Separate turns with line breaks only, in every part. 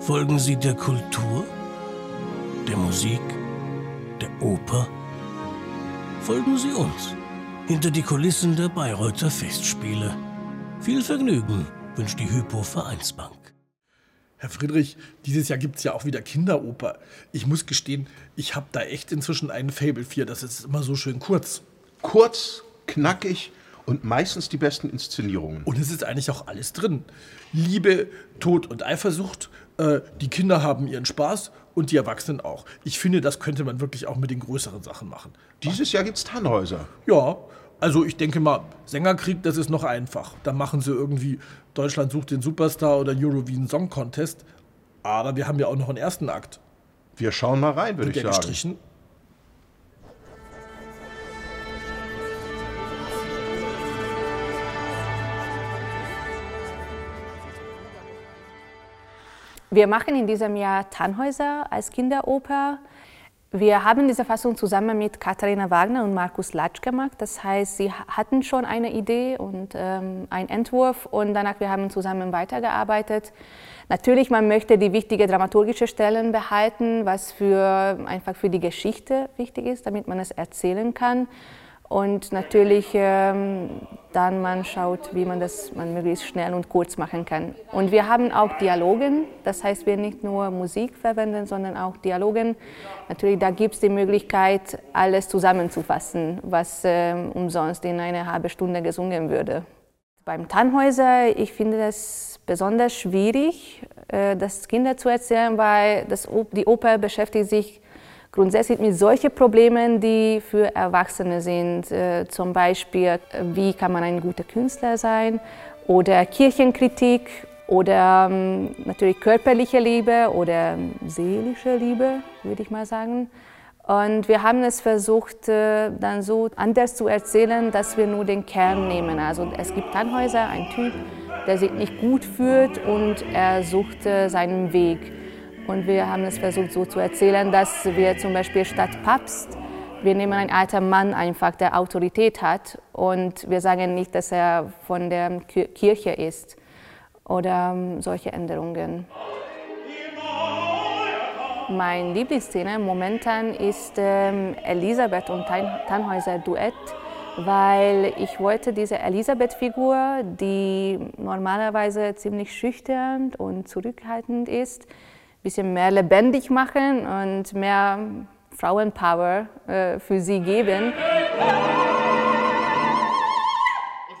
Folgen Sie der Kultur, der Musik, der Oper? Folgen Sie uns hinter die Kulissen der Bayreuther Festspiele. Viel Vergnügen wünscht die Hypo Vereinsbank.
Herr Friedrich, dieses Jahr gibt es ja auch wieder Kinderoper. Ich muss gestehen, ich habe da echt inzwischen einen Fable 4. Das ist immer so schön kurz.
Kurz, knackig und meistens die besten Inszenierungen.
Und es ist eigentlich auch alles drin. Liebe, Tod und Eifersucht. Äh, die Kinder haben ihren Spaß und die Erwachsenen auch. Ich finde, das könnte man wirklich auch mit den größeren Sachen machen.
Dieses Jahr gibt es Tannhäuser.
Ja, also ich denke mal, Sängerkrieg, das ist noch einfach. Da machen sie irgendwie Deutschland sucht den Superstar oder Eurovision Song Contest. Aber wir haben ja auch noch einen ersten Akt.
Wir schauen mal rein, würde ich sagen.
Gestrichen?
Wir machen in diesem Jahr Tannhäuser als Kinderoper. Wir haben diese Fassung zusammen mit Katharina Wagner und Markus Latsch gemacht. Das heißt, sie hatten schon eine Idee und ähm, einen Entwurf und danach wir haben zusammen weitergearbeitet. Natürlich, man möchte die wichtigen dramaturgische Stellen behalten, was für, einfach für die Geschichte wichtig ist, damit man es erzählen kann. Und natürlich ähm, dann man schaut, wie man das man möglichst schnell und kurz machen kann. Und wir haben auch Dialogen, das heißt, wir nicht nur Musik verwenden, sondern auch Dialogen. Natürlich, da gibt es die Möglichkeit, alles zusammenzufassen, was ähm, umsonst in einer halben Stunde gesungen würde. Beim Tannhäuser, ich finde das besonders schwierig, äh, das Kinder zu erzählen, weil das, die Oper beschäftigt sich grundsätzlich mit solchen Problemen, die für Erwachsene sind. Äh, zum Beispiel, wie kann man ein guter Künstler sein oder Kirchenkritik oder ähm, natürlich körperliche Liebe oder seelische Liebe, würde ich mal sagen. Und wir haben es versucht, äh, dann so anders zu erzählen, dass wir nur den Kern nehmen. Also es gibt Tannhäuser, ein Typ, der sich nicht gut fühlt und er sucht seinen Weg. Und wir haben es versucht so zu erzählen, dass wir zum Beispiel statt Papst, wir nehmen einen alten Mann einfach, der Autorität hat und wir sagen nicht, dass er von der Kirche ist oder ähm, solche Änderungen. Meine Lieblingsszene momentan ist ähm, Elisabeth und Tannhäuser Duett, weil ich wollte diese Elisabeth-Figur, die normalerweise ziemlich schüchtern und zurückhaltend ist, bisschen mehr lebendig machen und mehr Frauenpower äh, für sie geben.
Und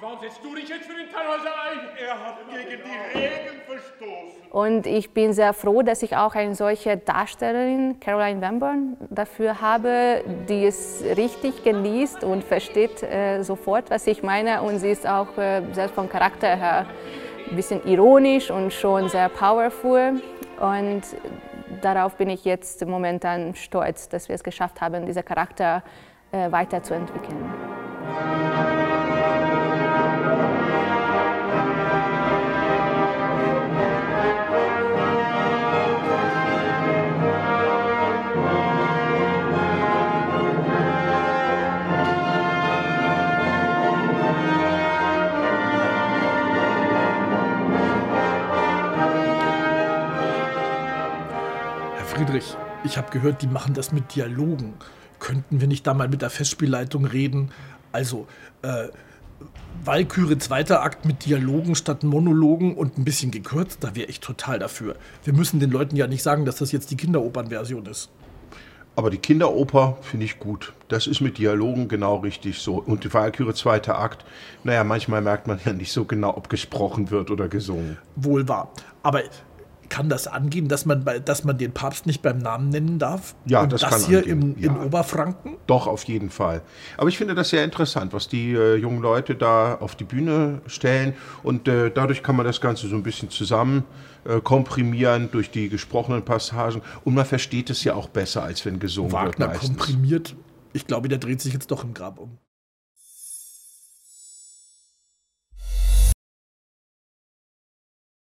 warum setzt du dich jetzt für den Tannhäuser ein? Er hat gegen die Regeln verstoßen.
Und ich bin sehr froh, dass ich auch eine solche Darstellerin, Caroline Wemburn, dafür habe, die es richtig genießt und versteht äh, sofort, was ich meine. Und sie ist auch äh, selbst vom Charakter her ein bisschen ironisch und schon sehr powerful. Und darauf bin ich jetzt momentan stolz, dass wir es geschafft haben, diesen Charakter äh, weiterzuentwickeln.
Friedrich, ich habe gehört, die machen das mit Dialogen. Könnten wir nicht da mal mit der Festspielleitung reden? Also, äh, Walküre zweiter Akt mit Dialogen statt Monologen und ein bisschen gekürzt, da wäre ich total dafür. Wir müssen den Leuten ja nicht sagen, dass das jetzt die Kinderopernversion ist.
Aber die Kinderoper finde ich gut. Das ist mit Dialogen genau richtig so. Und die Walküre zweiter Akt, naja, manchmal merkt man ja nicht so genau, ob gesprochen wird oder gesungen.
Wohl wahr. Aber kann das angehen, dass man, dass man den Papst nicht beim Namen nennen darf?
Ja, Und das, das
kann hier im, ja. in Oberfranken?
Doch, auf jeden Fall. Aber ich finde das sehr interessant, was die äh, jungen Leute da auf die Bühne stellen. Und äh, dadurch kann man das Ganze so ein bisschen zusammen äh, komprimieren durch die gesprochenen Passagen. Und man versteht es ja auch besser, als wenn gesungen
Wagner
wird.
Wagner komprimiert. Ich glaube, der dreht sich jetzt doch im Grab um.